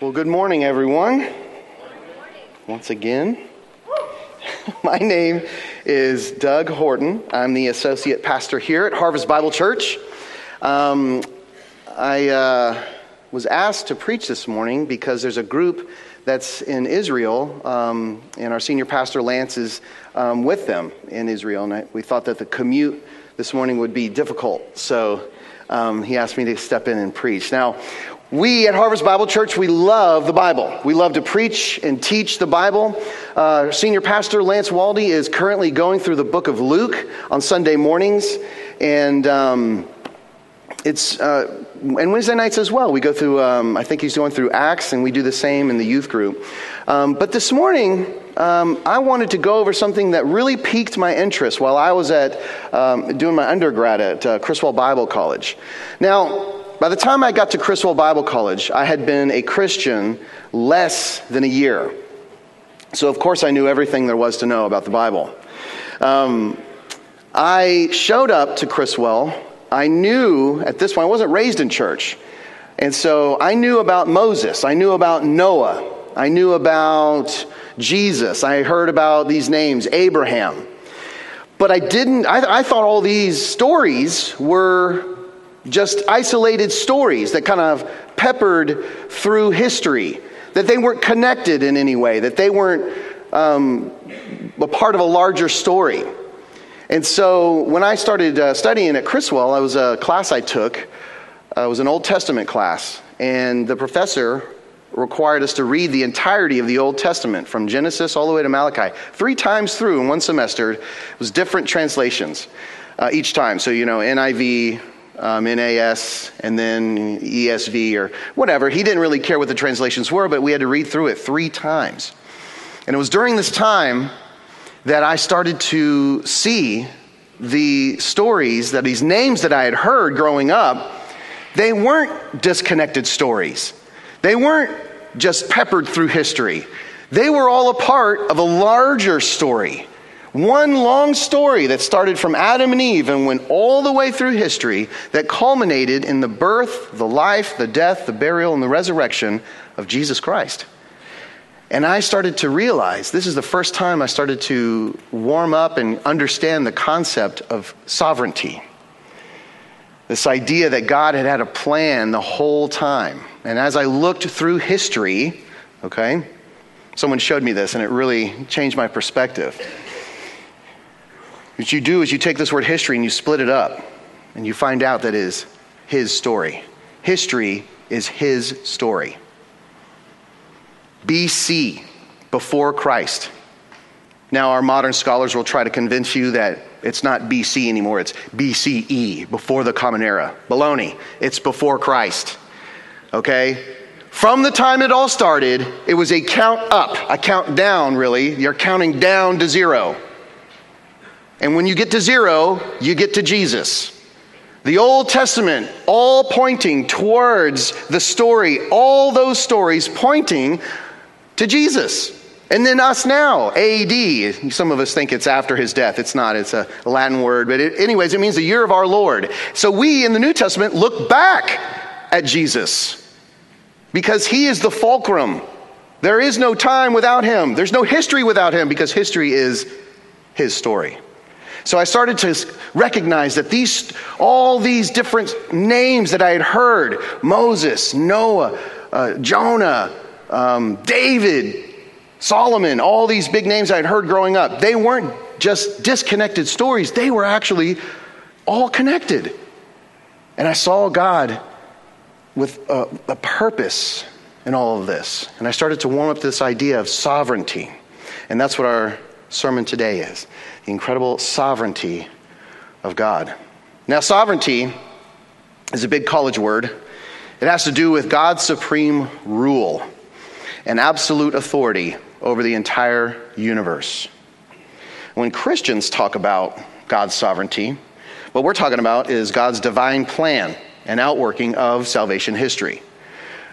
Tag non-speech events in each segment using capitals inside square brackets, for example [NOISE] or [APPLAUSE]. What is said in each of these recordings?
Well, good morning, everyone. Once again, [LAUGHS] my name is Doug Horton. I'm the associate pastor here at Harvest Bible Church. Um, I uh, was asked to preach this morning because there's a group that's in Israel, um, and our senior pastor Lance is um, with them in Israel, and I, we thought that the commute this morning would be difficult, so um, he asked me to step in and preach. Now, we at Harvest Bible Church, we love the Bible. We love to preach and teach the Bible. Uh, senior pastor Lance Waldy is currently going through the book of Luke on Sunday mornings. And um, it's, uh, and Wednesday nights as well. We go through, um, I think he's going through Acts, and we do the same in the youth group. Um, but this morning, um, I wanted to go over something that really piqued my interest while I was at um, doing my undergrad at uh, Criswell Bible College. Now, by the time I got to Criswell Bible College, I had been a Christian less than a year. So, of course, I knew everything there was to know about the Bible. Um, I showed up to Criswell. I knew at this point, I wasn't raised in church. And so I knew about Moses. I knew about Noah. I knew about Jesus. I heard about these names, Abraham. But I didn't, I, I thought all these stories were just isolated stories that kind of peppered through history, that they weren't connected in any way, that they weren't um, a part of a larger story. And so when I started uh, studying at Criswell, I was a class I took. Uh, it was an Old Testament class, and the professor required us to read the entirety of the Old Testament from Genesis all the way to Malachi. Three times through in one semester, it was different translations uh, each time. So, you know, NIV, um, NAS and then ESV or whatever. He didn't really care what the translations were, but we had to read through it three times. And it was during this time that I started to see the stories that these names that I had heard growing up, they weren't disconnected stories. They weren't just peppered through history. They were all a part of a larger story one long story that started from Adam and Eve and went all the way through history that culminated in the birth, the life, the death, the burial, and the resurrection of Jesus Christ. And I started to realize this is the first time I started to warm up and understand the concept of sovereignty. This idea that God had had a plan the whole time. And as I looked through history, okay, someone showed me this and it really changed my perspective. What you do is you take this word history and you split it up, and you find out that is his story. History is his story. BC, before Christ. Now, our modern scholars will try to convince you that it's not BC anymore, it's BCE, before the Common Era. Baloney. It's before Christ. Okay? From the time it all started, it was a count up, a count down, really. You're counting down to zero. And when you get to zero, you get to Jesus. The Old Testament, all pointing towards the story, all those stories pointing to Jesus. And then us now, AD. Some of us think it's after his death. It's not, it's a Latin word. But, it, anyways, it means the year of our Lord. So we in the New Testament look back at Jesus because he is the fulcrum. There is no time without him, there's no history without him because history is his story. So I started to recognize that these, all these different names that I had heard Moses, Noah, uh, Jonah, um, David, Solomon, all these big names I had heard growing up, they weren't just disconnected stories, they were actually all connected. And I saw God with a, a purpose in all of this. And I started to warm up this idea of sovereignty. And that's what our sermon today is the incredible sovereignty of God. Now, sovereignty is a big college word. It has to do with God's supreme rule and absolute authority over the entire universe. When Christians talk about God's sovereignty, what we're talking about is God's divine plan and outworking of salvation history.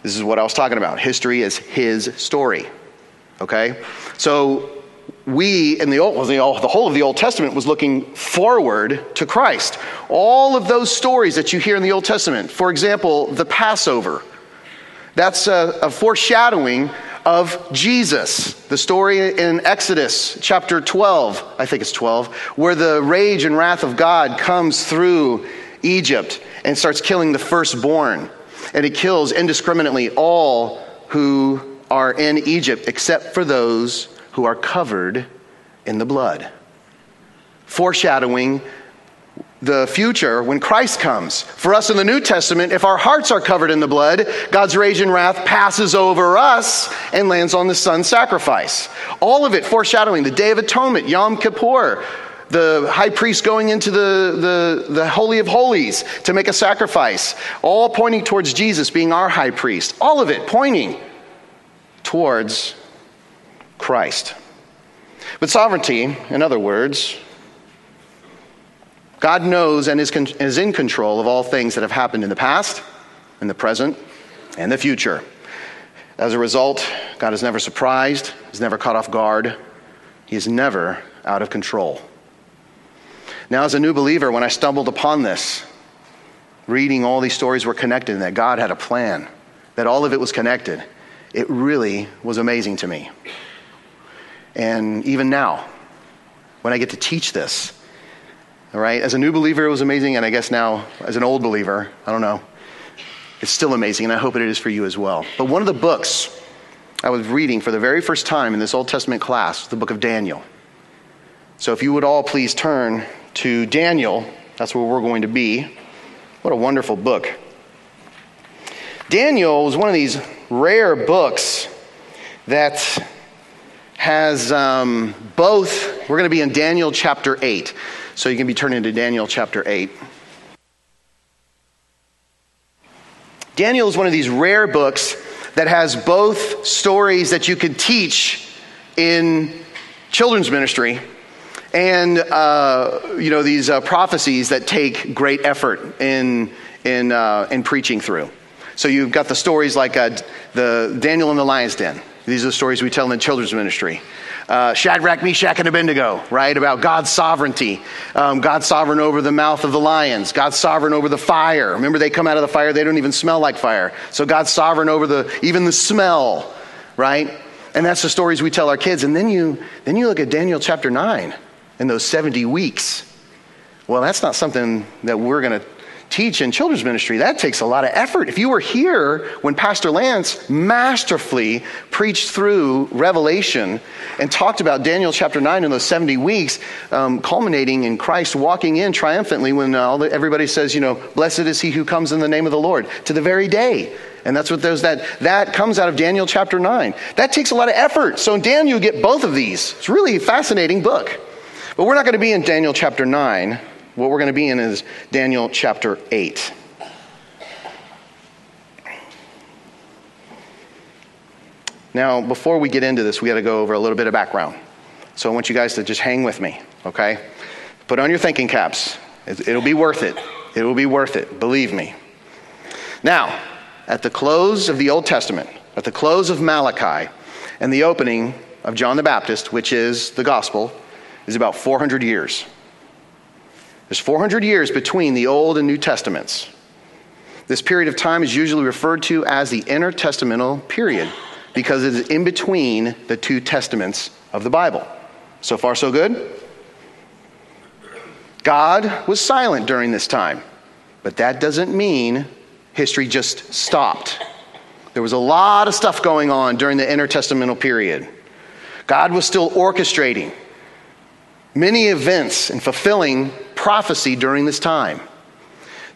This is what I was talking about. History is His story. Okay? So we in the old, the, whole of the Old Testament was looking forward to Christ. All of those stories that you hear in the Old Testament, for example, the Passover. That's a, a foreshadowing of Jesus. The story in Exodus chapter 12, I think it's 12, where the rage and wrath of God comes through Egypt and starts killing the firstborn. And it kills indiscriminately all who are in Egypt except for those who are covered in the blood. Foreshadowing the future when Christ comes. For us in the New Testament, if our hearts are covered in the blood, God's rage and wrath passes over us and lands on the Son's sacrifice. All of it foreshadowing the Day of Atonement, Yom Kippur, the high priest going into the, the, the Holy of Holies to make a sacrifice, all pointing towards Jesus being our high priest. All of it pointing towards Christ. But sovereignty, in other words, God knows and is, con- is in control of all things that have happened in the past, in the present, and the future. As a result, God is never surprised, He's never caught off guard, He is never out of control. Now, as a new believer, when I stumbled upon this, reading all these stories were connected and that God had a plan, that all of it was connected, it really was amazing to me. And even now, when I get to teach this, all right, as a new believer, it was amazing, and I guess now, as an old believer, I don't know, it's still amazing, and I hope it is for you as well. But one of the books I was reading for the very first time in this Old Testament class, the book of Daniel. So if you would all please turn to Daniel, that's where we're going to be. What a wonderful book. Daniel was one of these rare books that has um, both, we're going to be in Daniel chapter 8. So you can be turning to Daniel chapter 8. Daniel is one of these rare books that has both stories that you could teach in children's ministry and uh, you know these uh, prophecies that take great effort in in uh, in preaching through. So you've got the stories like uh, the Daniel in the lion's den. These are the stories we tell in the children's ministry uh, Shadrach, Meshach, and Abednego, right? About God's sovereignty. Um, God's sovereign over the mouth of the lions. God's sovereign over the fire. Remember, they come out of the fire, they don't even smell like fire. So God's sovereign over the even the smell, right? And that's the stories we tell our kids. And then you then you look at Daniel chapter 9 and those 70 weeks. Well, that's not something that we're going to teach in children's ministry, that takes a lot of effort. If you were here when Pastor Lance masterfully preached through Revelation and talked about Daniel chapter 9 in those 70 weeks, um, culminating in Christ walking in triumphantly when all the, everybody says, you know, blessed is he who comes in the name of the Lord, to the very day. And that's what those that that comes out of Daniel chapter 9. That takes a lot of effort. So in Daniel you get both of these. It's really fascinating book. But we're not going to be in Daniel chapter 9. What we're going to be in is Daniel chapter 8. Now, before we get into this, we got to go over a little bit of background. So I want you guys to just hang with me, okay? Put on your thinking caps. It'll be worth it. It will be worth it, believe me. Now, at the close of the Old Testament, at the close of Malachi, and the opening of John the Baptist, which is the gospel, is about 400 years. There's 400 years between the Old and New Testaments. This period of time is usually referred to as the intertestamental period because it is in between the two testaments of the Bible. So far, so good? God was silent during this time, but that doesn't mean history just stopped. There was a lot of stuff going on during the intertestamental period. God was still orchestrating many events and fulfilling prophecy during this time.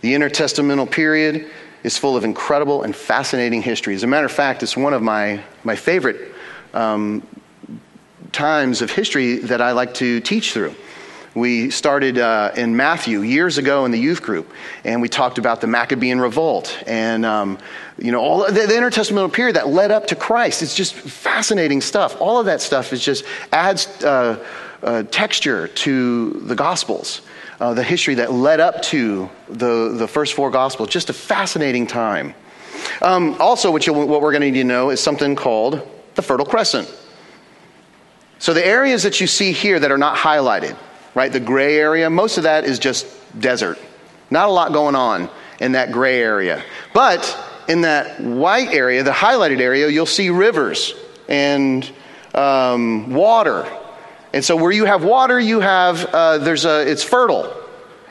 The intertestamental period is full of incredible and fascinating history. As a matter of fact, it's one of my, my favorite um, times of history that I like to teach through. We started uh, in Matthew years ago in the youth group, and we talked about the Maccabean revolt and um, you know all the, the intertestamental period that led up to Christ. It's just fascinating stuff. All of that stuff is just adds uh, uh, texture to the Gospels uh, the history that led up to the, the first four Gospels. Just a fascinating time. Um, also, what, what we're going to need to know is something called the Fertile Crescent. So, the areas that you see here that are not highlighted, right, the gray area, most of that is just desert. Not a lot going on in that gray area. But in that white area, the highlighted area, you'll see rivers and um, water. And so where you have water, you have, uh, there's a, it's fertile.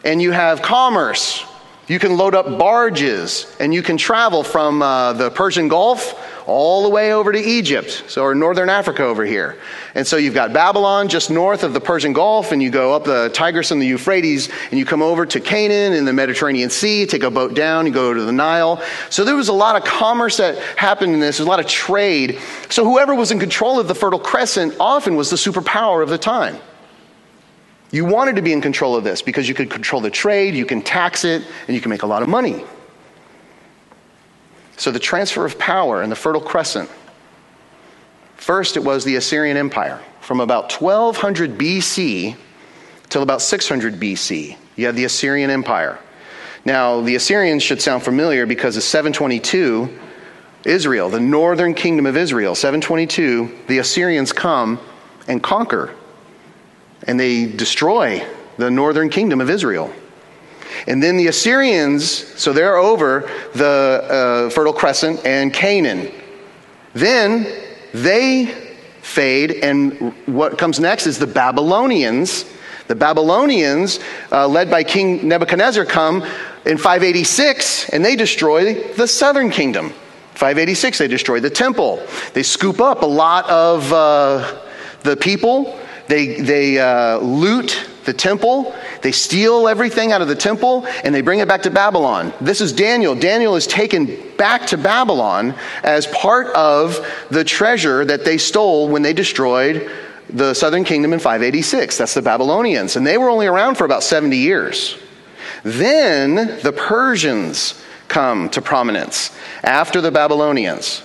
And you have commerce. You can load up barges and you can travel from uh, the Persian Gulf all the way over to Egypt, so or northern Africa over here. And so you've got Babylon just north of the Persian Gulf, and you go up the Tigris and the Euphrates, and you come over to Canaan in the Mediterranean Sea, take a boat down, you go to the Nile. So there was a lot of commerce that happened in this, there's a lot of trade. So whoever was in control of the Fertile Crescent often was the superpower of the time. You wanted to be in control of this because you could control the trade, you can tax it, and you can make a lot of money. So the transfer of power in the Fertile Crescent. First, it was the Assyrian Empire. From about 1200 BC till about 600 BC, you had the Assyrian Empire. Now, the Assyrians should sound familiar because of 722, Israel, the northern kingdom of Israel, 722, the Assyrians come and conquer and they destroy the northern kingdom of Israel. And then the Assyrians, so they're over the uh, Fertile Crescent and Canaan. Then they fade, and what comes next is the Babylonians. The Babylonians, uh, led by King Nebuchadnezzar, come in 586 and they destroy the southern kingdom. 586, they destroy the temple. They scoop up a lot of uh, the people. They, they uh, loot the temple. They steal everything out of the temple and they bring it back to Babylon. This is Daniel. Daniel is taken back to Babylon as part of the treasure that they stole when they destroyed the southern kingdom in 586. That's the Babylonians. And they were only around for about 70 years. Then the Persians come to prominence after the Babylonians.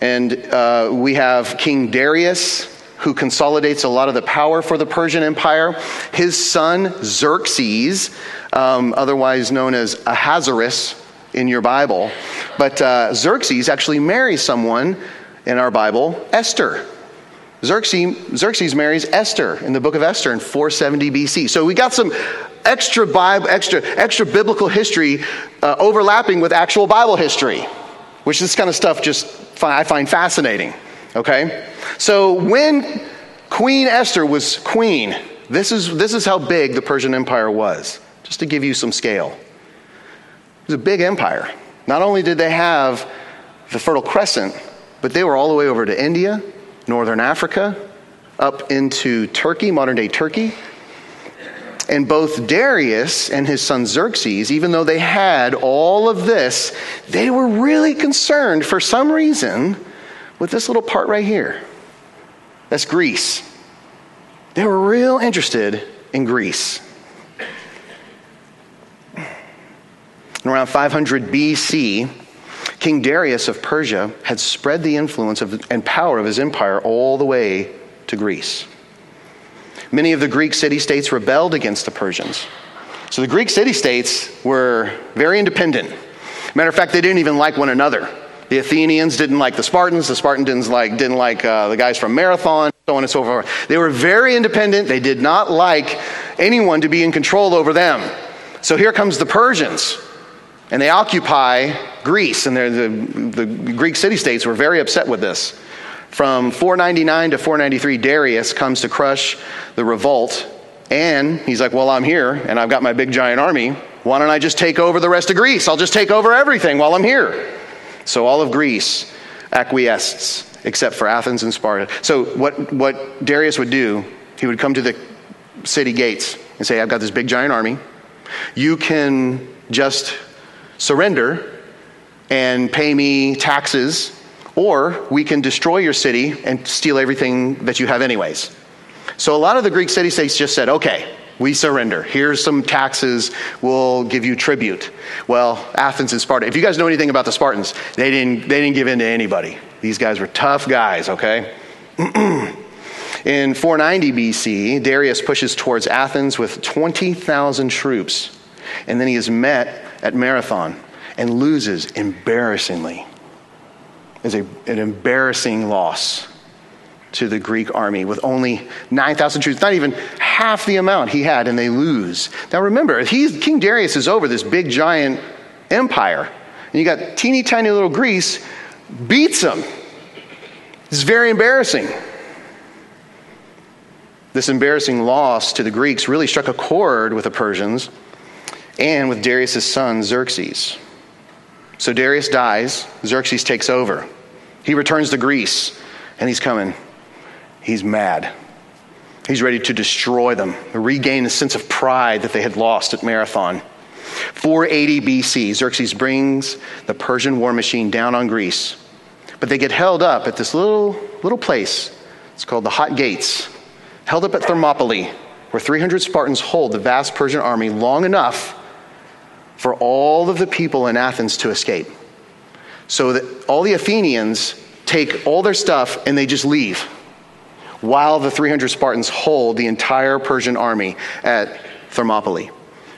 And uh, we have King Darius who consolidates a lot of the power for the Persian Empire. His son, Xerxes, um, otherwise known as Ahasuerus in your Bible, but uh, Xerxes actually marries someone in our Bible, Esther. Xerxes, Xerxes marries Esther in the book of Esther in 470 BC. So we got some extra Bible, extra, extra biblical history uh, overlapping with actual Bible history, which this kind of stuff just I find fascinating. Okay? So when Queen Esther was queen, this is, this is how big the Persian Empire was, just to give you some scale. It was a big empire. Not only did they have the Fertile Crescent, but they were all the way over to India, northern Africa, up into Turkey, modern day Turkey. And both Darius and his son Xerxes, even though they had all of this, they were really concerned for some reason with this little part right here. That's Greece. They were real interested in Greece. In around 500 BC, King Darius of Persia had spread the influence of, and power of his empire all the way to Greece. Many of the Greek city states rebelled against the Persians. So the Greek city states were very independent. Matter of fact, they didn't even like one another. The Athenians didn't like the Spartans. The Spartans didn't like, didn't like uh, the guys from Marathon, so on and so forth. They were very independent. They did not like anyone to be in control over them. So here comes the Persians, and they occupy Greece. And the, the Greek city states were very upset with this. From 499 to 493, Darius comes to crush the revolt. And he's like, Well, I'm here, and I've got my big giant army. Why don't I just take over the rest of Greece? I'll just take over everything while I'm here. So all of Greece acquiesces, except for Athens and Sparta. So what, what Darius would do, he would come to the city gates and say, I've got this big giant army. You can just surrender and pay me taxes, or we can destroy your city and steal everything that you have, anyways. So a lot of the Greek city states just said, okay, we surrender. Here's some taxes. We'll give you tribute. Well, Athens and Sparta. If you guys know anything about the Spartans, they didn't, they didn't give in to anybody. These guys were tough guys, okay? [CLEARS THROAT] in 490 BC, Darius pushes towards Athens with 20,000 troops. And then he is met at Marathon and loses embarrassingly. It's a, an embarrassing loss to the Greek army with only 9,000 troops, not even half the amount he had, and they lose. Now remember, King Darius is over this big giant empire, And you got teeny tiny little Greece beats them. It's very embarrassing. This embarrassing loss to the Greeks really struck a chord with the Persians and with Darius' son, Xerxes. So Darius dies, Xerxes takes over. He returns to Greece, and he's coming. He's mad. He's ready to destroy them, regain the sense of pride that they had lost at Marathon. 480 BC, Xerxes brings the Persian war machine down on Greece. But they get held up at this little, little place. It's called the Hot Gates, held up at Thermopylae, where 300 Spartans hold the vast Persian army long enough for all of the people in Athens to escape. So that all the Athenians take all their stuff and they just leave while the 300 Spartans hold the entire Persian army at Thermopylae.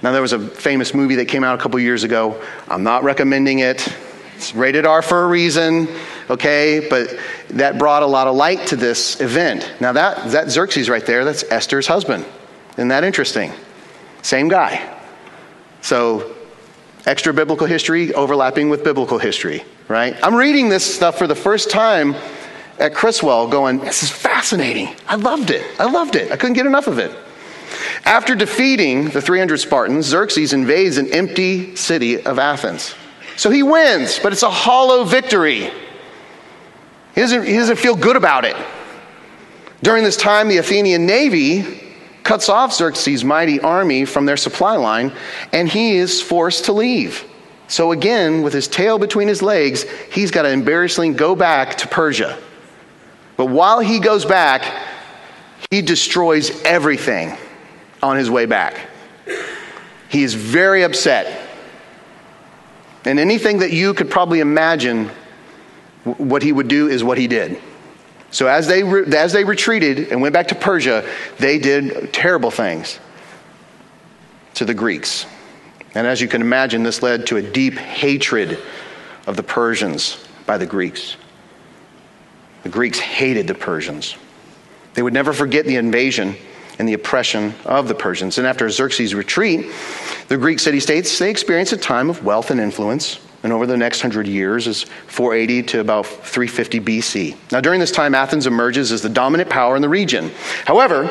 Now, there was a famous movie that came out a couple years ago. I'm not recommending it. It's rated R for a reason, okay? But that brought a lot of light to this event. Now, that, that Xerxes right there, that's Esther's husband. Isn't that interesting? Same guy. So extra biblical history overlapping with biblical history, right? I'm reading this stuff for the first time at Criswell going, this is fascinating. I loved it. I loved it. I couldn't get enough of it. After defeating the 300 Spartans, Xerxes invades an empty city of Athens. So he wins, but it's a hollow victory. He doesn't, he doesn't feel good about it. During this time, the Athenian navy cuts off Xerxes' mighty army from their supply line, and he is forced to leave. So, again, with his tail between his legs, he's got to embarrassingly go back to Persia. But while he goes back, he destroys everything on his way back. He is very upset. And anything that you could probably imagine what he would do is what he did. So as they, re- as they retreated and went back to Persia, they did terrible things to the Greeks. And as you can imagine, this led to a deep hatred of the Persians by the Greeks. The Greeks hated the Persians. They would never forget the invasion and the oppression of the Persians. And after Xerxes' retreat, the Greek city states they experienced a time of wealth and influence and over the next hundred years is 480 to about 350 BC. Now, during this time, Athens emerges as the dominant power in the region. However,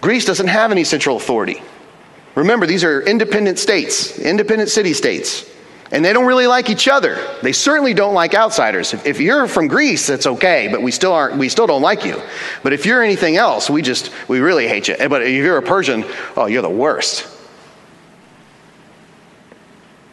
Greece doesn't have any central authority. Remember, these are independent states, independent city states, and they don't really like each other. They certainly don't like outsiders. If, if you're from Greece, that's okay, but we still aren't. We still don't like you. But if you're anything else, we just we really hate you. But if you're a Persian, oh, you're the worst.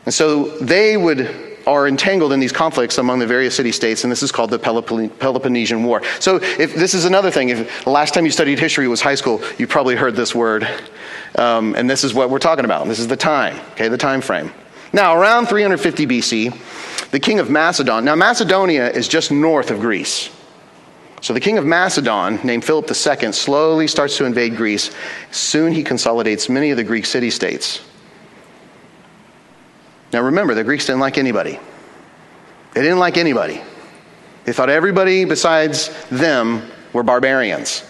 And so they would are entangled in these conflicts among the various city states, and this is called the Peloponnesian War. So, if this is another thing, if the last time you studied history was high school, you probably heard this word, um, and this is what we're talking about. This is the time, okay, the time frame. Now, around 350 BC, the king of Macedon. Now, Macedonia is just north of Greece. So the king of Macedon, named Philip II, slowly starts to invade Greece. Soon he consolidates many of the Greek city states. Now remember, the Greeks didn't like anybody. They didn't like anybody. They thought everybody besides them were barbarians,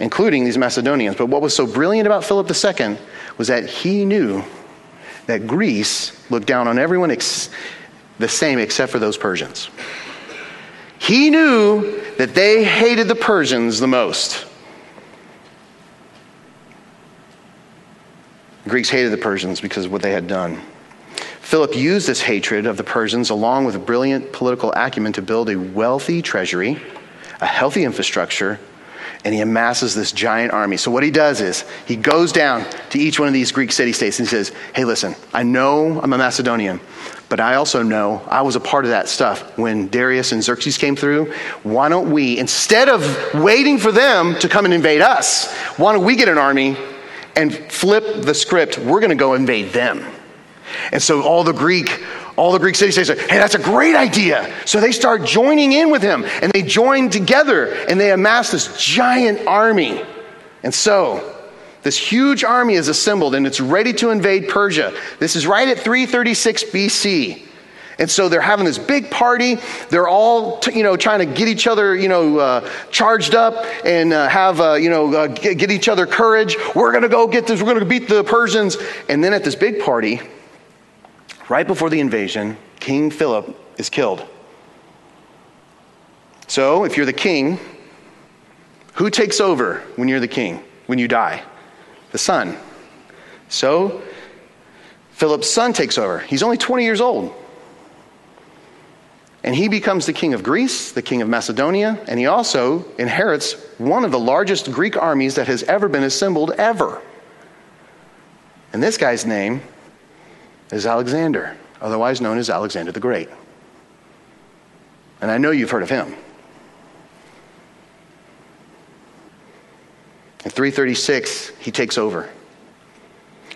including these Macedonians. But what was so brilliant about Philip II was that he knew that Greece looked down on everyone ex- the same except for those Persians. He knew that they hated the Persians the most. The Greeks hated the Persians because of what they had done. Philip used this hatred of the Persians along with a brilliant political acumen to build a wealthy treasury, a healthy infrastructure, and he amasses this giant army. So, what he does is he goes down to each one of these Greek city states and he says, Hey, listen, I know I'm a Macedonian, but I also know I was a part of that stuff when Darius and Xerxes came through. Why don't we, instead of waiting for them to come and invade us, why don't we get an army and flip the script? We're going to go invade them. And so all the Greek, all the Greek city states say, hey, that's a great idea. So they start joining in with him and they join together and they amass this giant army. And so this huge army is assembled and it's ready to invade Persia. This is right at 336 BC. And so they're having this big party. They're all, t- you know, trying to get each other, you know, uh, charged up and uh, have, uh, you know, uh, get, get each other courage. We're going to go get this. We're going to beat the Persians. And then at this big party, right before the invasion, King Philip is killed. So, if you're the king, who takes over when you're the king, when you die? The son. So, Philip's son takes over. He's only 20 years old. And he becomes the king of Greece, the king of Macedonia, and he also inherits one of the largest Greek armies that has ever been assembled ever. And this guy's name is Alexander, otherwise known as Alexander the Great. And I know you've heard of him. In 336, he takes over.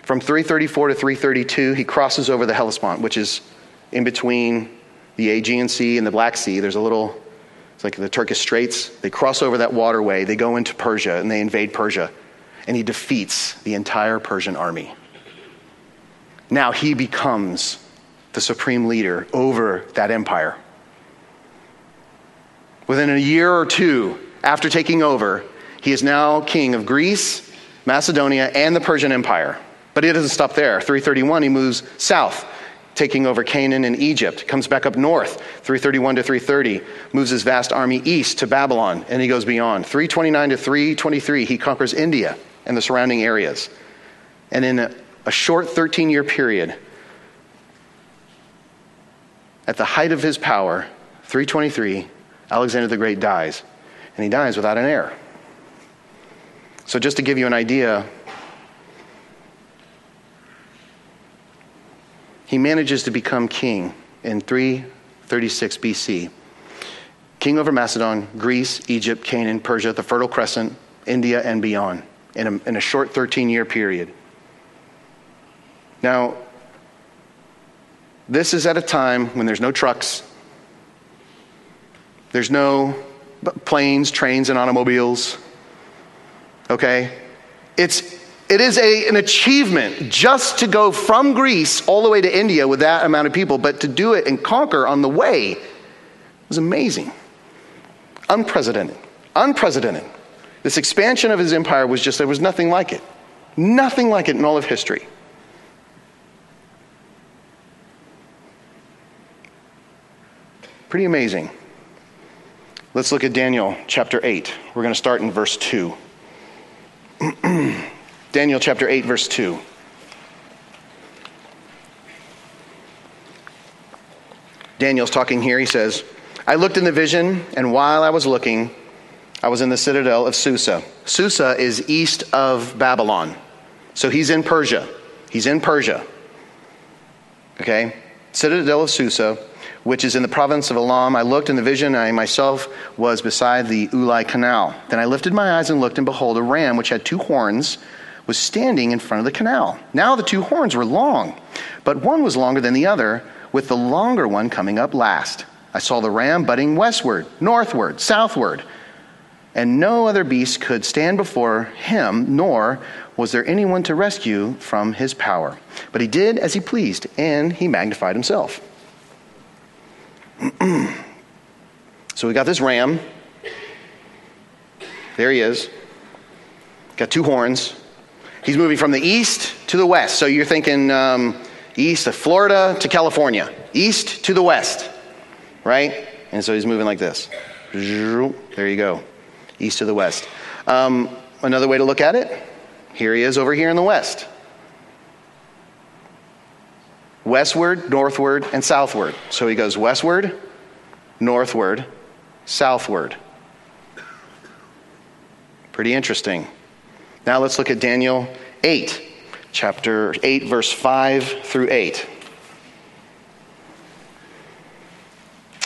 From 334 to 332, he crosses over the Hellespont, which is in between the Aegean Sea and the Black Sea. There's a little, it's like the Turkish Straits. They cross over that waterway, they go into Persia, and they invade Persia. And he defeats the entire Persian army. Now he becomes the supreme leader over that empire. Within a year or two after taking over, he is now king of Greece, Macedonia, and the Persian Empire. But he doesn't stop there. 331, he moves south taking over Canaan and Egypt, comes back up north, 331 to 330, moves his vast army east to Babylon, and he goes beyond. 329 to 323, he conquers India and the surrounding areas. And in a short 13 year period, at the height of his power, 323, Alexander the Great dies, and he dies without an heir. So, just to give you an idea he manages to become king in 336 BC. King over Macedon, Greece, Egypt, Canaan, Persia, the Fertile Crescent, India, and beyond in a, in a short 13 year period. Now, this is at a time when there's no trucks, there's no planes, trains, and automobiles. Okay? It's it is a, an achievement just to go from Greece all the way to India with that amount of people, but to do it and conquer on the way was amazing. Unprecedented. Unprecedented. This expansion of his empire was just, there was nothing like it. Nothing like it in all of history. Pretty amazing. Let's look at Daniel chapter 8. We're going to start in verse 2. [CLEARS THROAT] Daniel chapter 8, verse 2. Daniel's talking here. He says, I looked in the vision, and while I was looking, I was in the citadel of Susa. Susa is east of Babylon. So he's in Persia. He's in Persia. Okay? Citadel of Susa, which is in the province of Elam. I looked in the vision, I myself was beside the Ulai Canal. Then I lifted my eyes and looked, and behold, a ram which had two horns was standing in front of the canal. Now the two horns were long, but one was longer than the other, with the longer one coming up last. I saw the ram butting westward, northward, southward, and no other beast could stand before him, nor was there anyone to rescue from his power. But he did as he pleased, and he magnified himself. [CLEARS THROAT] so we got this ram. There he is. Got two horns. He's moving from the east to the west. So you're thinking um, east of Florida to California, east to the west, right? And so he's moving like this. There you go, east to the west. Um, another way to look at it here he is over here in the west. Westward, northward, and southward. So he goes westward, northward, southward. Pretty interesting. Now let's look at Daniel 8, chapter 8, verse 5 through 8.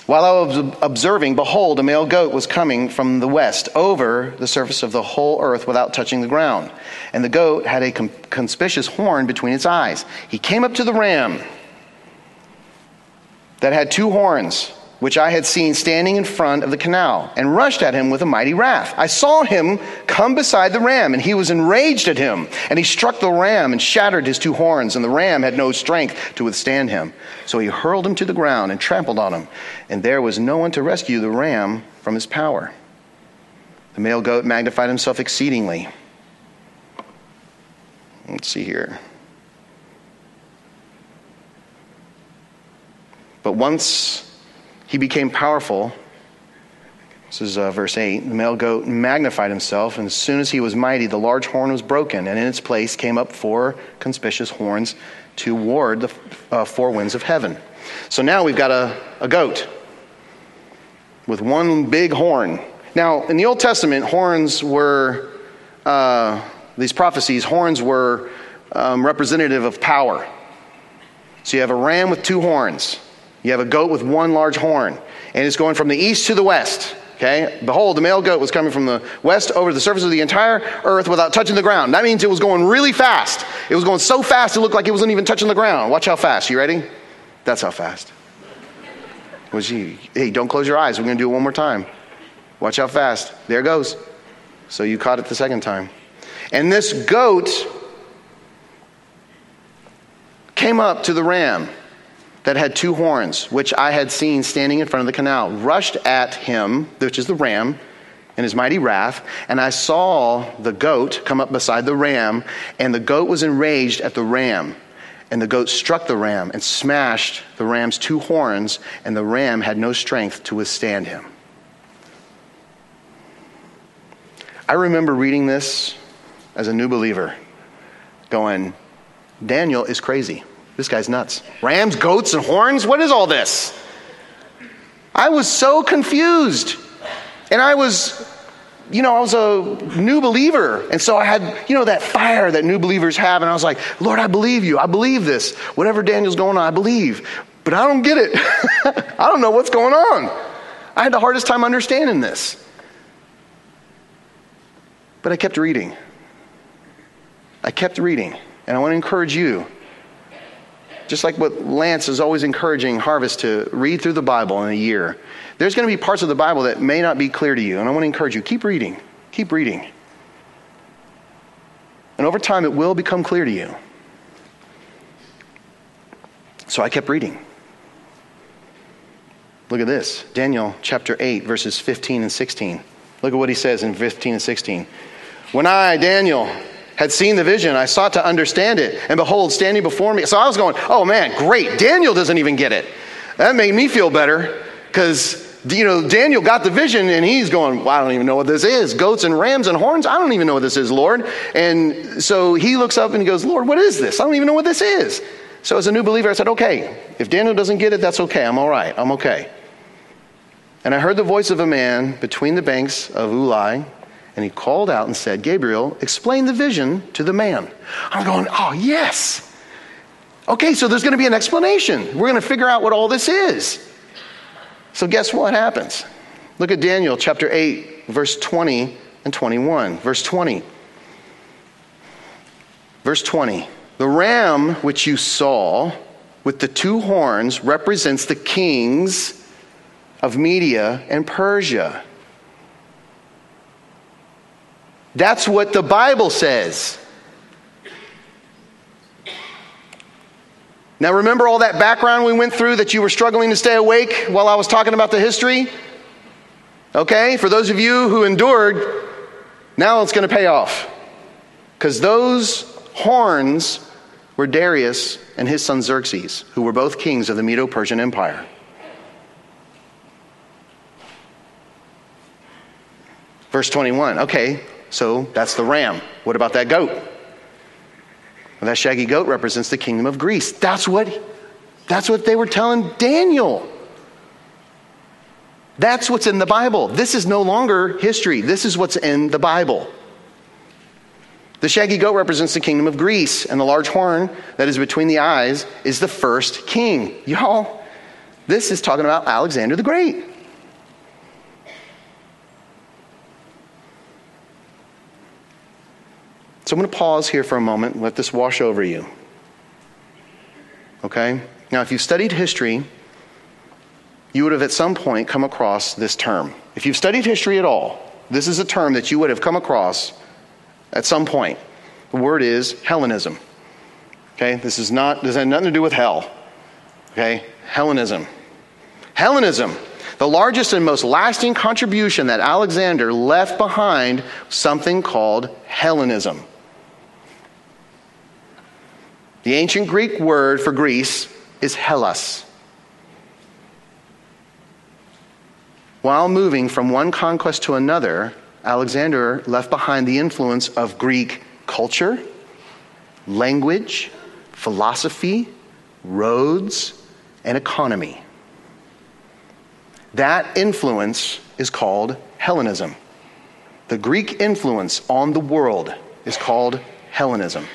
While I was observing, behold, a male goat was coming from the west over the surface of the whole earth without touching the ground. And the goat had a conspicuous horn between its eyes. He came up to the ram that had two horns which I had seen standing in front of the canal, and rushed at him with a mighty wrath. I saw him come beside the ram, and he was enraged at him. And he struck the ram and shattered his two horns, and the ram had no strength to withstand him. So he hurled him to the ground and trampled on him, and there was no one to rescue the ram from his power. The male goat magnified himself exceedingly. Let's see here. But once he became powerful, this is uh, verse 8. The male goat magnified himself, and as soon as he was mighty, the large horn was broken, and in its place came up four conspicuous horns to ward the uh, four winds of heaven. So now we've got a, a goat with one big horn. Now, in the Old Testament, horns were, uh, these prophecies, horns were um, representative of power. So you have a ram with two horns, you have a goat with one large horn, and it's going from the east to the west. Okay? Behold, the male goat was coming from the west over the surface of the entire earth without touching the ground. That means it was going really fast. It was going so fast it looked like it wasn't even touching the ground. Watch how fast. You ready? That's how fast. Was you? Hey, don't close your eyes. We're going to do it one more time. Watch how fast. There goes. So you caught it the second time. And this goat came up to the ram that had two horns, which I had seen standing in front of the canal, rushed at him, which is the ram, in his mighty wrath. And I saw the goat come up beside the ram, and the goat was enraged at the ram. And the goat struck the ram and smashed the ram's two horns, and the ram had no strength to withstand him. I remember reading this as a new believer, going, Daniel is crazy. This guy's nuts. Rams, goats, and horns? What is all this? I was so confused. And I was, you know, I was a new believer. And so I had, you know, that fire that new believers have. And I was like, Lord, I believe you. I believe this. Whatever Daniel's going on, I believe. But I don't get it. [LAUGHS] I don't know what's going on. I had the hardest time understanding this. But I kept reading. I kept reading. And I want to encourage you just like what Lance is always encouraging Harvest to read through the Bible in a year. There's going to be parts of the Bible that may not be clear to you, and I want to encourage you keep reading. Keep reading. And over time, it will become clear to you. So I kept reading. Look at this Daniel chapter 8, verses 15 and 16. Look at what he says in 15 and 16. When I, Daniel, had seen the vision. I sought to understand it. And behold, standing before me. So I was going, oh man, great. Daniel doesn't even get it. That made me feel better because, you know, Daniel got the vision and he's going, well, I don't even know what this is. Goats and rams and horns? I don't even know what this is, Lord. And so he looks up and he goes, Lord, what is this? I don't even know what this is. So as a new believer, I said, okay, if Daniel doesn't get it, that's okay. I'm all right. I'm okay. And I heard the voice of a man between the banks of Ulai and he called out and said, Gabriel, explain the vision to the man. I'm going, oh, yes. Okay, so there's going to be an explanation. We're going to figure out what all this is. So, guess what happens? Look at Daniel chapter 8, verse 20 and 21. Verse 20. Verse 20. The ram which you saw with the two horns represents the kings of Media and Persia. That's what the Bible says. Now, remember all that background we went through that you were struggling to stay awake while I was talking about the history? Okay, for those of you who endured, now it's going to pay off. Because those horns were Darius and his son Xerxes, who were both kings of the Medo Persian Empire. Verse 21. Okay, so that's the ram. What about that goat? Well, that shaggy goat represents the kingdom of Greece. That's what, that's what they were telling Daniel. That's what's in the Bible. This is no longer history. This is what's in the Bible. The shaggy goat represents the kingdom of Greece, and the large horn that is between the eyes is the first king. Y'all, this is talking about Alexander the Great. So I'm going to pause here for a moment and let this wash over you. Okay? Now, if you've studied history, you would have at some point come across this term. If you've studied history at all, this is a term that you would have come across at some point. The word is Hellenism. Okay? This is not, this has nothing to do with hell. Okay? Hellenism. Hellenism, the largest and most lasting contribution that Alexander left behind, something called Hellenism. The ancient Greek word for Greece is Hellas. while moving from one conquest to another, Alexander left behind the influence of Greek culture, language, philosophy, roads, and economy. That influence is called Hellenism. The Greek influence on the world is called Hellenism.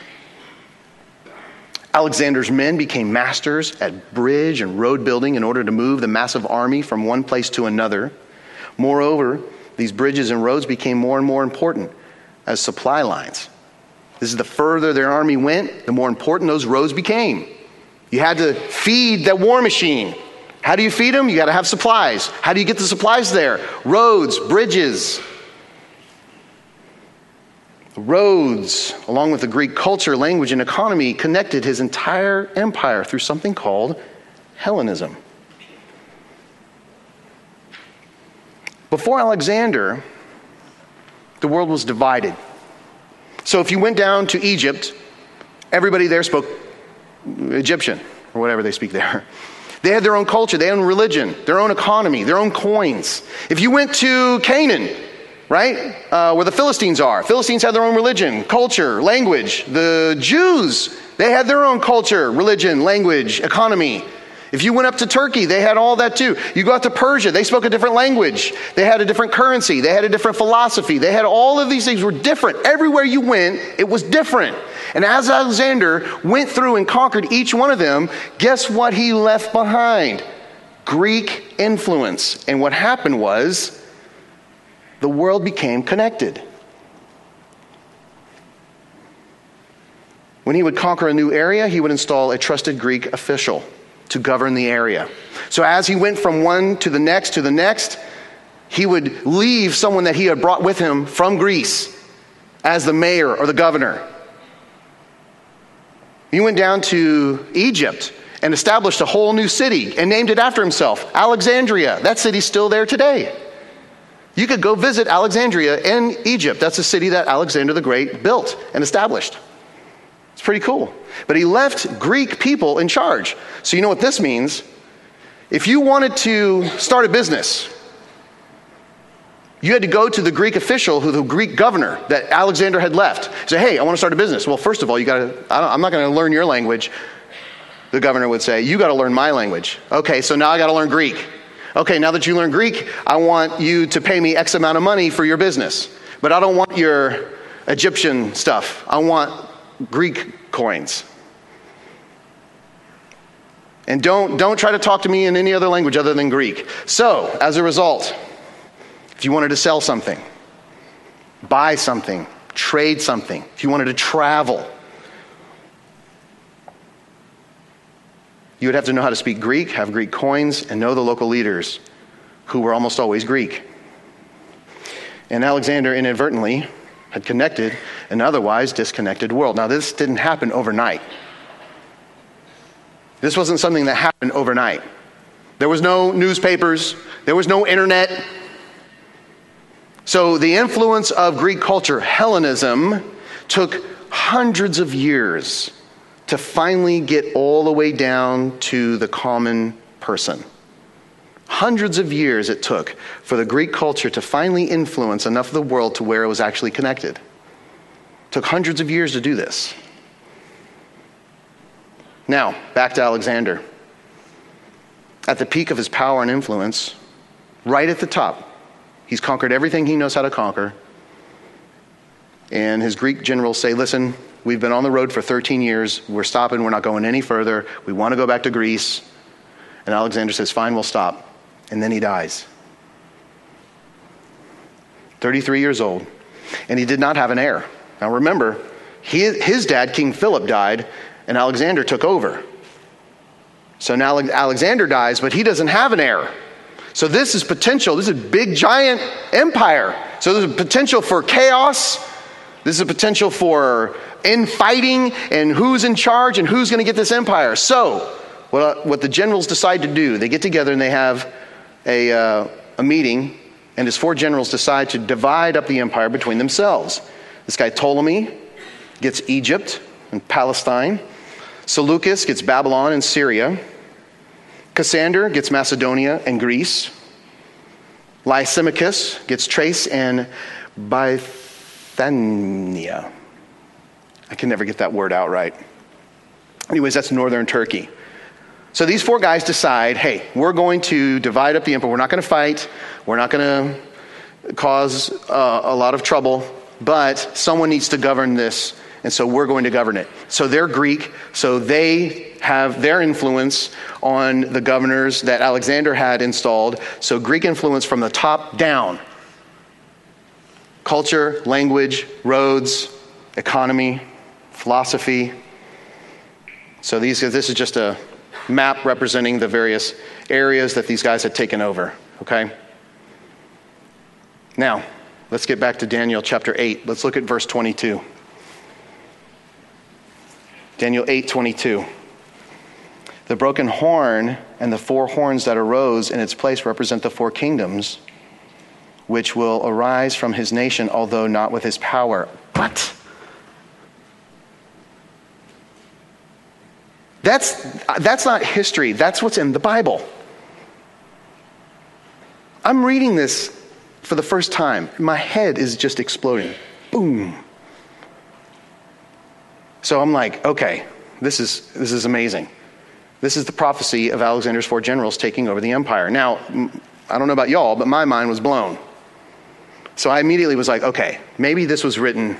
Alexander's men became masters at bridge and road building in order to move the massive army from one place to another. Moreover, these bridges and roads became more and more important as supply lines. This is the further their army went, the more important those roads became. You had to feed that war machine. How do you feed them? You got to have supplies. How do you get the supplies there? Roads, bridges. Roads, along with the Greek culture, language, and economy, connected his entire empire through something called Hellenism. Before Alexander, the world was divided. So if you went down to Egypt, everybody there spoke Egyptian, or whatever they speak there. [LAUGHS] They had their own culture, their own religion, their own economy, their own coins. If you went to Canaan, right, uh, where the Philistines are, Philistines had their own religion, culture, language. The Jews, they had their own culture, religion, language, economy. If you went up to Turkey, they had all that too. You go out to Persia, they spoke a different language. They had a different currency. They had a different philosophy. They had all of these things were different. Everywhere you went, it was different. And as Alexander went through and conquered each one of them, guess what he left behind? Greek influence. And what happened was the world became connected. When he would conquer a new area, he would install a trusted Greek official to govern the area. So as he went from one to the next to the next, he would leave someone that he had brought with him from Greece as the mayor or the governor. He went down to Egypt and established a whole new city and named it after himself Alexandria. That city's still there today. You could go visit Alexandria in Egypt. That's a city that Alexander the Great built and established. It's pretty cool. But he left Greek people in charge. So, you know what this means? If you wanted to start a business, you had to go to the Greek official, who the Greek governor that Alexander had left. Say, hey, I want to start a business. Well, first of all, you got to. I'm not going to learn your language. The governor would say, you got to learn my language. Okay, so now I got to learn Greek. Okay, now that you learn Greek, I want you to pay me X amount of money for your business. But I don't want your Egyptian stuff. I want Greek coins. And don't, don't try to talk to me in any other language other than Greek. So, as a result, if you wanted to sell something, buy something, trade something, if you wanted to travel, you would have to know how to speak Greek, have Greek coins, and know the local leaders who were almost always Greek. And Alexander inadvertently had connected an otherwise disconnected world. Now, this didn't happen overnight. This wasn't something that happened overnight. There was no newspapers, there was no internet. So, the influence of Greek culture, Hellenism, took hundreds of years to finally get all the way down to the common person. Hundreds of years it took for the Greek culture to finally influence enough of the world to where it was actually connected. It took hundreds of years to do this. Now, back to Alexander. At the peak of his power and influence, right at the top, he's conquered everything he knows how to conquer. And his Greek generals say, Listen, we've been on the road for 13 years. We're stopping. We're not going any further. We want to go back to Greece. And Alexander says, Fine, we'll stop and then he dies. 33 years old, and he did not have an heir. Now remember, he, his dad, King Philip, died, and Alexander took over. So now Alexander dies, but he doesn't have an heir. So this is potential. This is a big, giant empire. So there's a potential for chaos. This is a potential for infighting and who's in charge and who's going to get this empire. So, what, what the generals decide to do, they get together and they have a, uh, a meeting, and his four generals decide to divide up the empire between themselves. This guy Ptolemy gets Egypt and Palestine. Seleucus gets Babylon and Syria. Cassander gets Macedonia and Greece. Lysimachus gets Thrace and Bithynia. I can never get that word out right. Anyways, that's northern Turkey. So these four guys decide hey, we're going to divide up the empire. We're not going to fight. We're not going to cause uh, a lot of trouble, but someone needs to govern this, and so we're going to govern it. So they're Greek, so they have their influence on the governors that Alexander had installed. So Greek influence from the top down culture, language, roads, economy, philosophy. So these, this is just a map representing the various areas that these guys had taken over, okay? Now, let's get back to Daniel chapter 8. Let's look at verse 22. Daniel 8 22. The broken horn and the four horns that arose in its place represent the four kingdoms which will arise from his nation, although not with his power. What? That's, that's not history, that's what's in the Bible. I'm reading this for the first time. My head is just exploding. Boom. So I'm like, okay, this is, this is amazing. This is the prophecy of Alexander's four generals taking over the empire. Now, I don't know about y'all, but my mind was blown. So I immediately was like, okay, maybe this was written,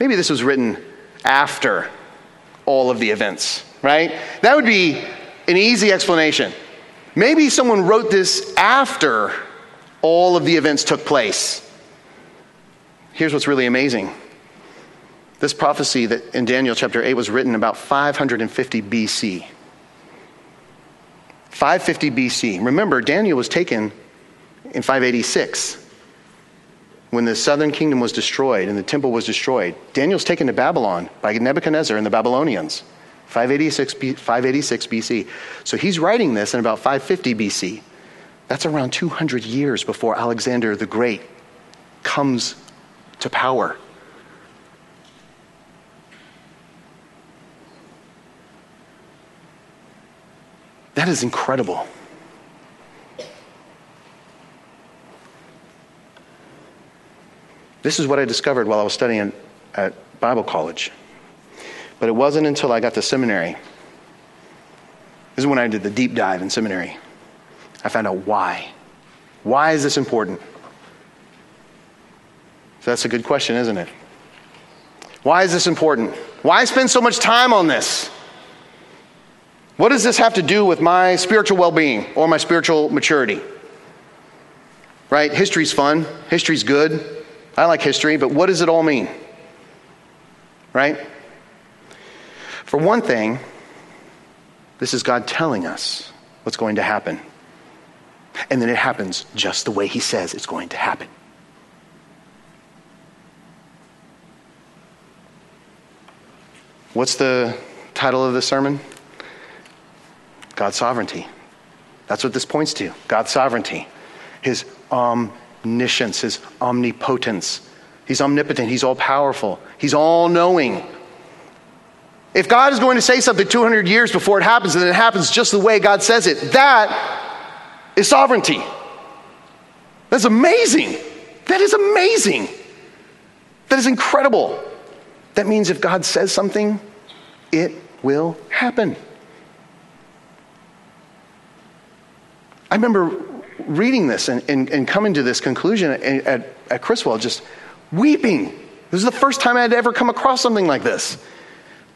maybe this was written after all of the events, right? That would be an easy explanation. Maybe someone wrote this after all of the events took place. Here's what's really amazing. This prophecy that in Daniel chapter 8 was written about 550 BC. 550 BC. Remember, Daniel was taken in 586 when the southern kingdom was destroyed and the temple was destroyed. Daniel's taken to Babylon by Nebuchadnezzar and the Babylonians. 586, 586 BC. So he's writing this in about 550 BC. That's around 200 years before Alexander the Great comes to power. That is incredible. This is what I discovered while I was studying at Bible college. But it wasn't until I got to seminary. This is when I did the deep dive in seminary. I found out why. Why is this important? So that's a good question, isn't it? Why is this important? Why spend so much time on this? What does this have to do with my spiritual well being or my spiritual maturity? Right? History's fun, history's good. I like history, but what does it all mean? Right? For one thing, this is God telling us what's going to happen. And then it happens just the way He says it's going to happen. What's the title of the sermon? God's sovereignty. That's what this points to God's sovereignty, His um, omniscience, His omnipotence. He's omnipotent, He's all powerful, He's all knowing. If God is going to say something 200 years before it happens and it happens just the way God says it, that is sovereignty. That's amazing. That is amazing. That is incredible. That means if God says something, it will happen. I remember reading this and, and, and coming to this conclusion at, at, Criswell, just weeping. This is the first time I had ever come across something like this.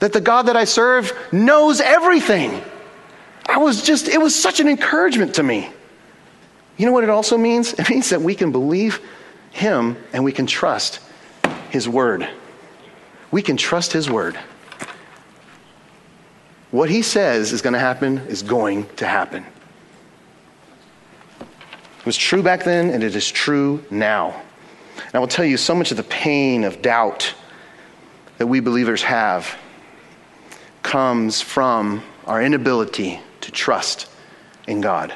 That the God that I serve knows everything. I was just, it was such an encouragement to me. You know what it also means? It means that we can believe Him and we can trust His Word. We can trust His Word. What He says is going to happen is going to happen. It was true back then, and it is true now. And I will tell you, so much of the pain of doubt that we believers have comes from our inability to trust in God.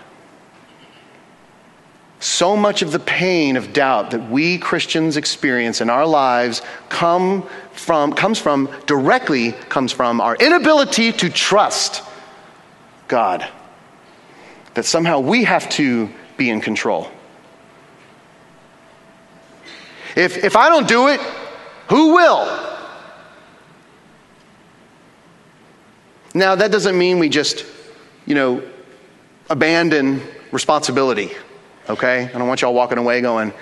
So much of the pain of doubt that we Christians experience in our lives come from, comes from, directly comes from our inability to trust God. That somehow we have to be in control. If, if I don't do it, who will? Now, that doesn't mean we just, you know, abandon responsibility, okay? I don't want y'all walking away going,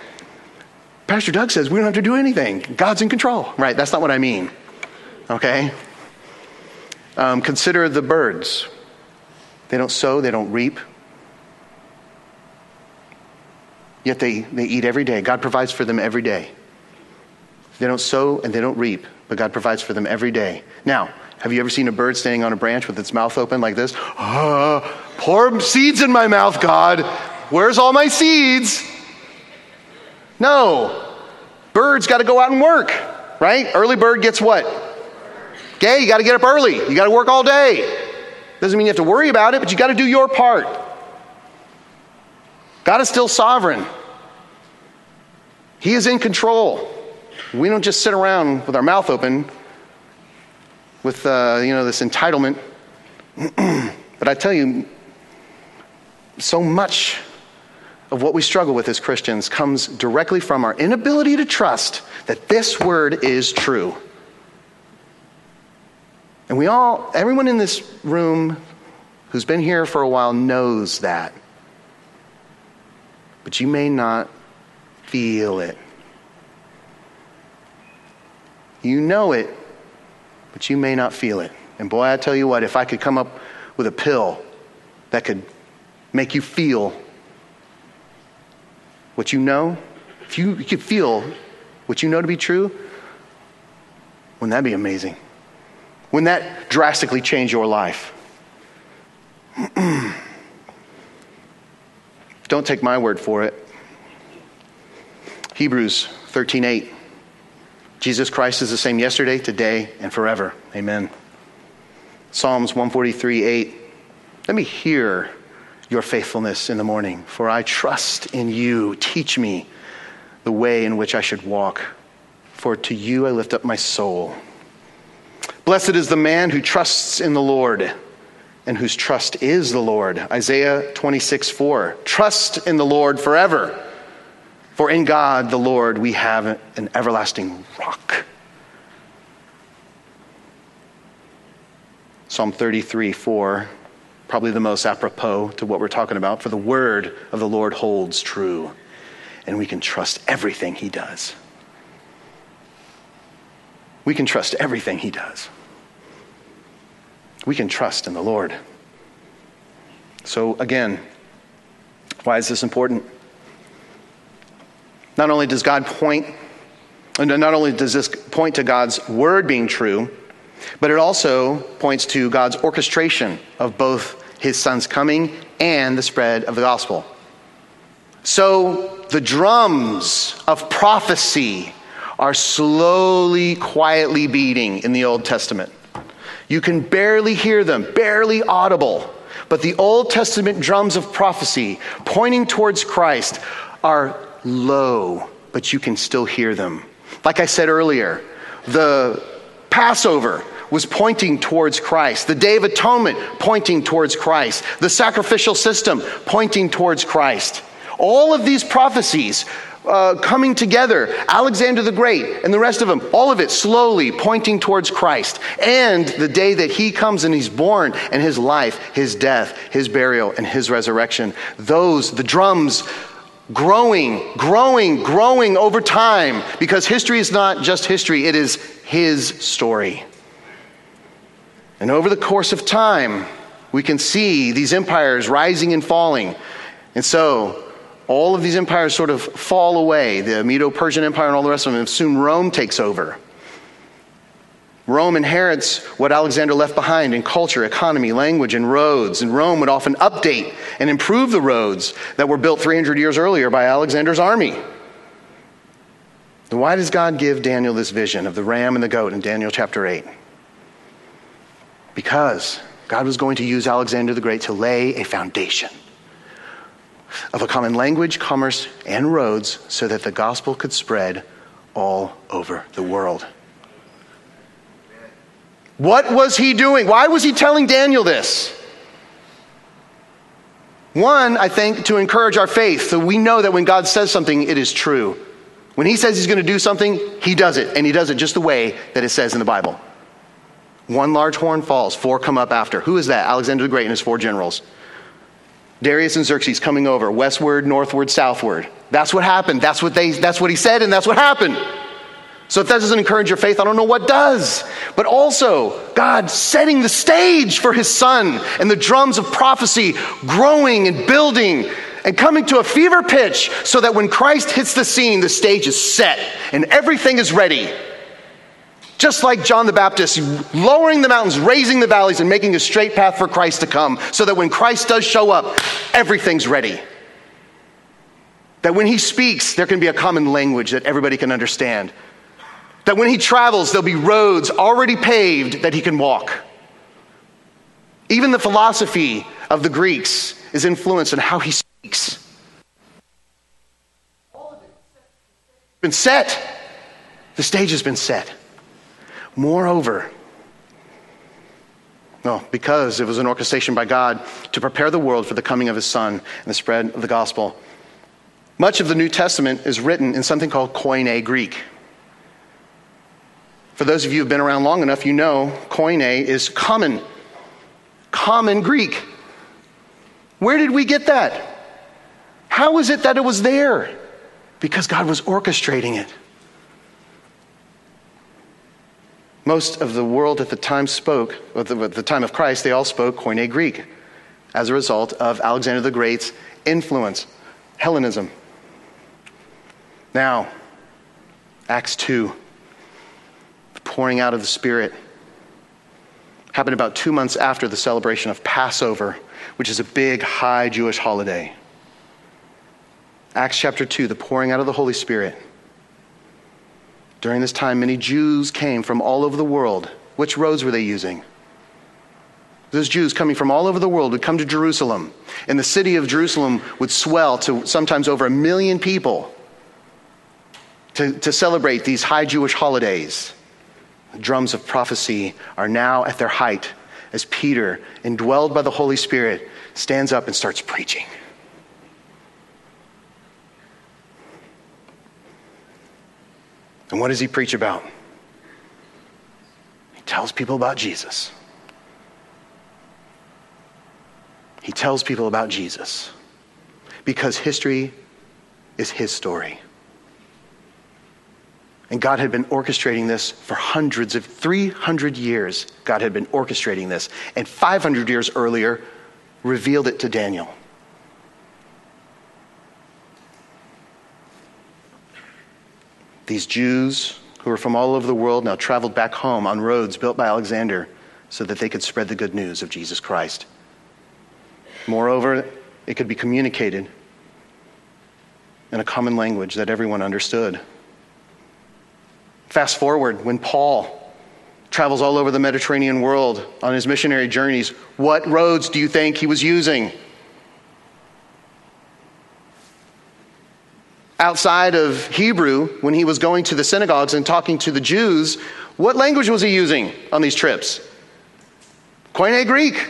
Pastor Doug says we don't have to do anything. God's in control. Right, that's not what I mean, okay? Um, consider the birds. They don't sow, they don't reap. Yet they, they eat every day. God provides for them every day. They don't sow and they don't reap, but God provides for them every day. Now, have you ever seen a bird standing on a branch with its mouth open like this? Oh, pour seeds in my mouth, God. Where's all my seeds? No. Birds got to go out and work, right? Early bird gets what? Okay, you got to get up early. You got to work all day. Doesn't mean you have to worry about it, but you got to do your part. God is still sovereign. He is in control. We don't just sit around with our mouth open with uh, you know this entitlement. [CLEARS THROAT] but I tell you, so much of what we struggle with as Christians comes directly from our inability to trust that this word is true. And we all, everyone in this room who's been here for a while knows that. But you may not feel it. You know it, but you may not feel it. And boy, I tell you what, if I could come up with a pill that could make you feel what you know, if you could feel what you know to be true, wouldn't that be amazing? Wouldn't that drastically change your life? [CLEARS THROAT] Don't take my word for it. Hebrews 13:8 Jesus Christ is the same yesterday, today, and forever. Amen. Psalms 143 8. Let me hear your faithfulness in the morning, for I trust in you. Teach me the way in which I should walk, for to you I lift up my soul. Blessed is the man who trusts in the Lord and whose trust is the Lord. Isaiah 26 4. Trust in the Lord forever. For in God the Lord we have an everlasting rock. Psalm 33 4, probably the most apropos to what we're talking about. For the word of the Lord holds true, and we can trust everything he does. We can trust everything he does. We can trust in the Lord. So, again, why is this important? Not only does God point, not only does this point to God's word being true, but it also points to God's orchestration of both his son's coming and the spread of the gospel. So the drums of prophecy are slowly, quietly beating in the Old Testament. You can barely hear them, barely audible. But the Old Testament drums of prophecy pointing towards Christ are low, but you can still hear them. Like I said earlier, the Passover was pointing towards Christ, the Day of Atonement pointing towards Christ, the sacrificial system pointing towards Christ. All of these prophecies uh, coming together, Alexander the Great and the rest of them, all of it slowly pointing towards Christ and the day that he comes and he's born and his life, his death, his burial, and his resurrection. Those, the drums growing, growing, growing over time because history is not just history, it is his story. And over the course of time, we can see these empires rising and falling. And so, all of these empires sort of fall away the Medo Persian Empire and all the rest of them. And soon Rome takes over. Rome inherits what Alexander left behind in culture, economy, language, and roads. And Rome would often update and improve the roads that were built 300 years earlier by Alexander's army. Then why does God give Daniel this vision of the ram and the goat in Daniel chapter 8? Because God was going to use Alexander the Great to lay a foundation of a common language, commerce, and roads so that the gospel could spread all over the world. What was he doing? Why was he telling Daniel this? One, I think, to encourage our faith, so we know that when God says something, it is true. When he says he's going to do something, he does it, and he does it just the way that it says in the Bible. One large horn falls, four come up after. Who is that? Alexander the Great and his four generals. Darius and Xerxes coming over, westward, northward, southward. That's what happened. That's what, they, that's what he said, and that's what happened. So if that doesn't encourage your faith, I don't know what does. But also, God setting the stage for his son and the drums of prophecy growing and building and coming to a fever pitch so that when Christ hits the scene, the stage is set and everything is ready. Just like John the Baptist, lowering the mountains, raising the valleys, and making a straight path for Christ to come, so that when Christ does show up, everything's ready. That when he speaks, there can be a common language that everybody can understand. That when he travels, there'll be roads already paved that he can walk. Even the philosophy of the Greeks is influenced in how he speaks. Been set. The stage has been set. Moreover, no, because it was an orchestration by God to prepare the world for the coming of his Son and the spread of the gospel. Much of the New Testament is written in something called Koine Greek. For those of you who've been around long enough, you know Koine is common. Common Greek. Where did we get that? How is it that it was there? Because God was orchestrating it. Most of the world at the time spoke, at the time of Christ, they all spoke Koine Greek as a result of Alexander the Great's influence, Hellenism. Now, Acts 2, the pouring out of the Spirit, happened about two months after the celebration of Passover, which is a big, high Jewish holiday. Acts chapter 2, the pouring out of the Holy Spirit. During this time, many Jews came from all over the world. Which roads were they using? Those Jews coming from all over the world would come to Jerusalem, and the city of Jerusalem would swell to sometimes over a million people to, to celebrate these high Jewish holidays. The drums of prophecy are now at their height as Peter, indwelled by the Holy Spirit, stands up and starts preaching. And what does he preach about? He tells people about Jesus. He tells people about Jesus because history is his story. And God had been orchestrating this for hundreds of 300 years. God had been orchestrating this. And 500 years earlier, revealed it to Daniel. These Jews who were from all over the world now traveled back home on roads built by Alexander so that they could spread the good news of Jesus Christ. Moreover, it could be communicated in a common language that everyone understood. Fast forward when Paul travels all over the Mediterranean world on his missionary journeys, what roads do you think he was using? Outside of Hebrew, when he was going to the synagogues and talking to the Jews, what language was he using on these trips? Koine Greek.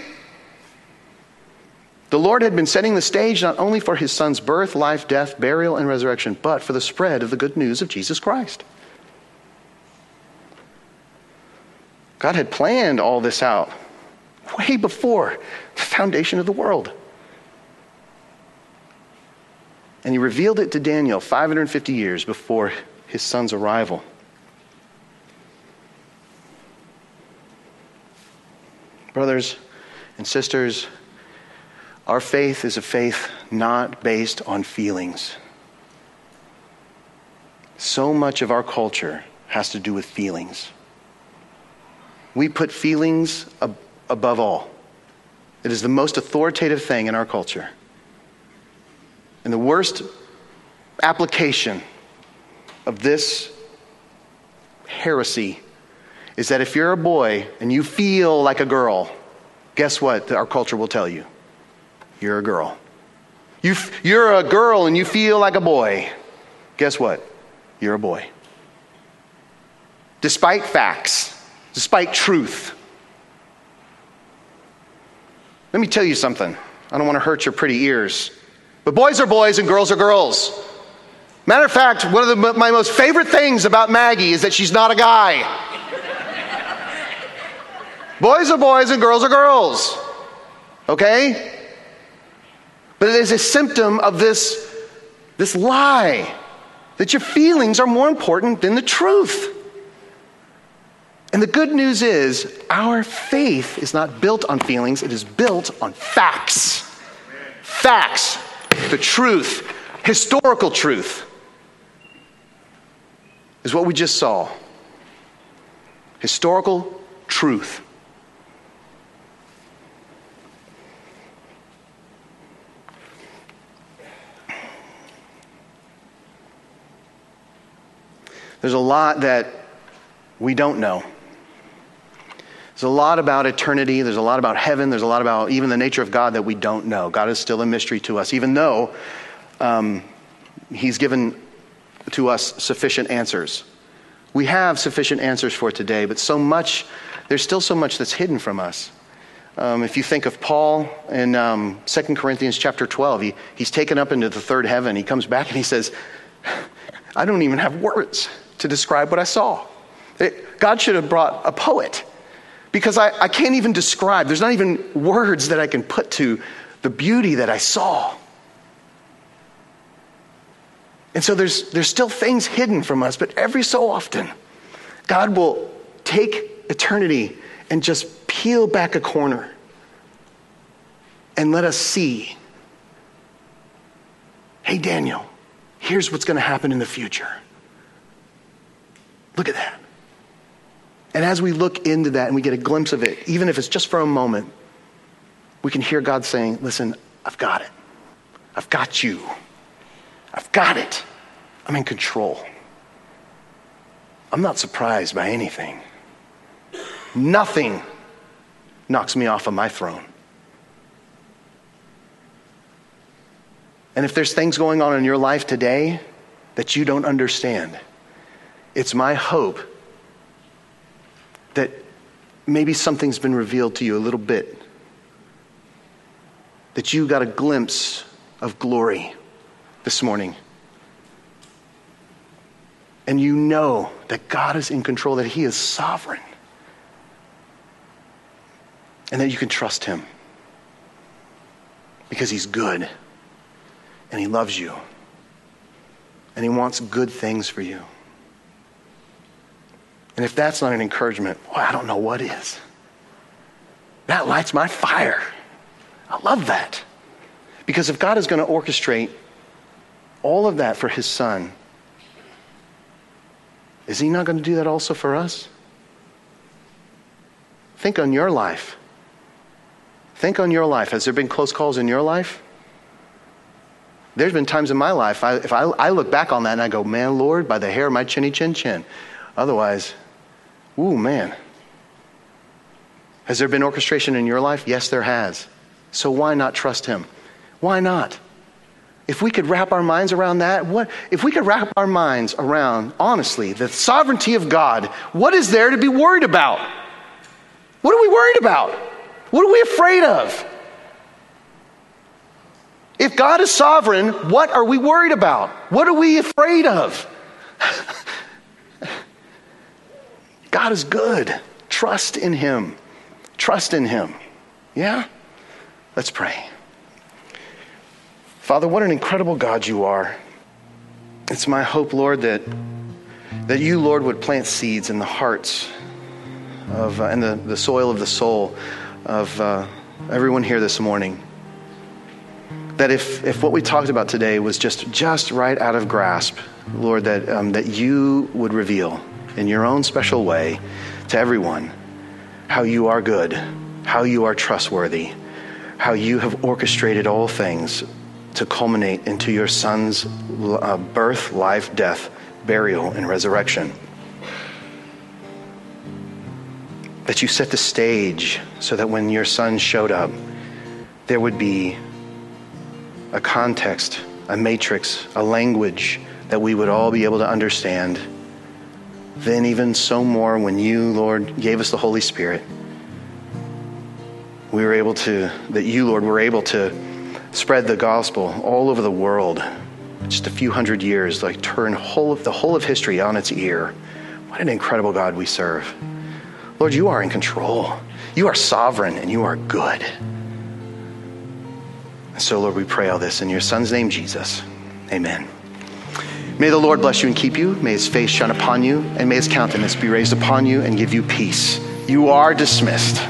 The Lord had been setting the stage not only for his son's birth, life, death, burial, and resurrection, but for the spread of the good news of Jesus Christ. God had planned all this out way before the foundation of the world. And he revealed it to Daniel 550 years before his son's arrival. Brothers and sisters, our faith is a faith not based on feelings. So much of our culture has to do with feelings. We put feelings ab- above all. It is the most authoritative thing in our culture. And the worst application of this heresy is that if you're a boy and you feel like a girl, guess what our culture will tell you? You're a girl. You, you're a girl and you feel like a boy. Guess what? You're a boy. Despite facts, despite truth. Let me tell you something. I don't want to hurt your pretty ears. But boys are boys and girls are girls. Matter of fact, one of the, my most favorite things about Maggie is that she's not a guy. boys are boys and girls are girls. Okay? But it is a symptom of this, this lie that your feelings are more important than the truth. And the good news is, our faith is not built on feelings, it is built on facts. Facts, the truth, historical truth, is what we just saw. Historical truth. There's a lot that we don't know. There's a lot about eternity. There's a lot about heaven. There's a lot about even the nature of God that we don't know. God is still a mystery to us, even though um, He's given to us sufficient answers. We have sufficient answers for today, but so much, there's still so much that's hidden from us. Um, if you think of Paul in um, 2 Corinthians chapter 12, he, he's taken up into the third heaven. He comes back and he says, I don't even have words to describe what I saw. It, God should have brought a poet because I, I can't even describe, there's not even words that I can put to the beauty that I saw. And so there's, there's still things hidden from us, but every so often, God will take eternity and just peel back a corner and let us see hey, Daniel, here's what's going to happen in the future. Look at that. And as we look into that and we get a glimpse of it, even if it's just for a moment, we can hear God saying, Listen, I've got it. I've got you. I've got it. I'm in control. I'm not surprised by anything. Nothing knocks me off of my throne. And if there's things going on in your life today that you don't understand, it's my hope maybe something's been revealed to you a little bit, that you got a glimpse of glory this morning. And you know that God is in control, that He is sovereign, and that you can trust Him because He's good and He loves you and He wants good things for you. And if that's not an encouragement, well, I don't know what is. That lights my fire. I love that. Because if God is going to orchestrate all of that for his son, is he not going to do that also for us? Think on your life. Think on your life. Has there been close calls in your life? There's been times in my life, I, if I, I look back on that and I go, man, Lord, by the hair of my chinny chin chin. Otherwise, Ooh, man. Has there been orchestration in your life? Yes, there has. So why not trust Him? Why not? If we could wrap our minds around that, what if we could wrap our minds around honestly the sovereignty of God, what is there to be worried about? What are we worried about? What are we afraid of? If God is sovereign, what are we worried about? What are we afraid of? [LAUGHS] God is good. Trust in Him. Trust in Him. Yeah? Let's pray. Father, what an incredible God you are. It's my hope, Lord, that, that you, Lord, would plant seeds in the hearts of, uh, and the, the soil of the soul of uh, everyone here this morning. That if, if what we talked about today was just, just right out of grasp, Lord, that, um, that you would reveal in your own special way to everyone how you are good, how you are trustworthy, how you have orchestrated all things to culminate into your son's uh, birth, life, death, burial, and resurrection. That you set the stage so that when your son showed up, there would be a context, a matrix, a language that we would all be able to understand then even so more when you, Lord, gave us the Holy Spirit, we were able to, that you, Lord, were able to spread the gospel all over the world just a few hundred years, like turn whole of the whole of history on its ear. What an incredible God we serve. Lord, you are in control. You are sovereign and you are good. And so, Lord, we pray all this in your Son's name, Jesus. Amen. May the Lord bless you and keep you. May his face shine upon you, and may his countenance be raised upon you and give you peace. You are dismissed.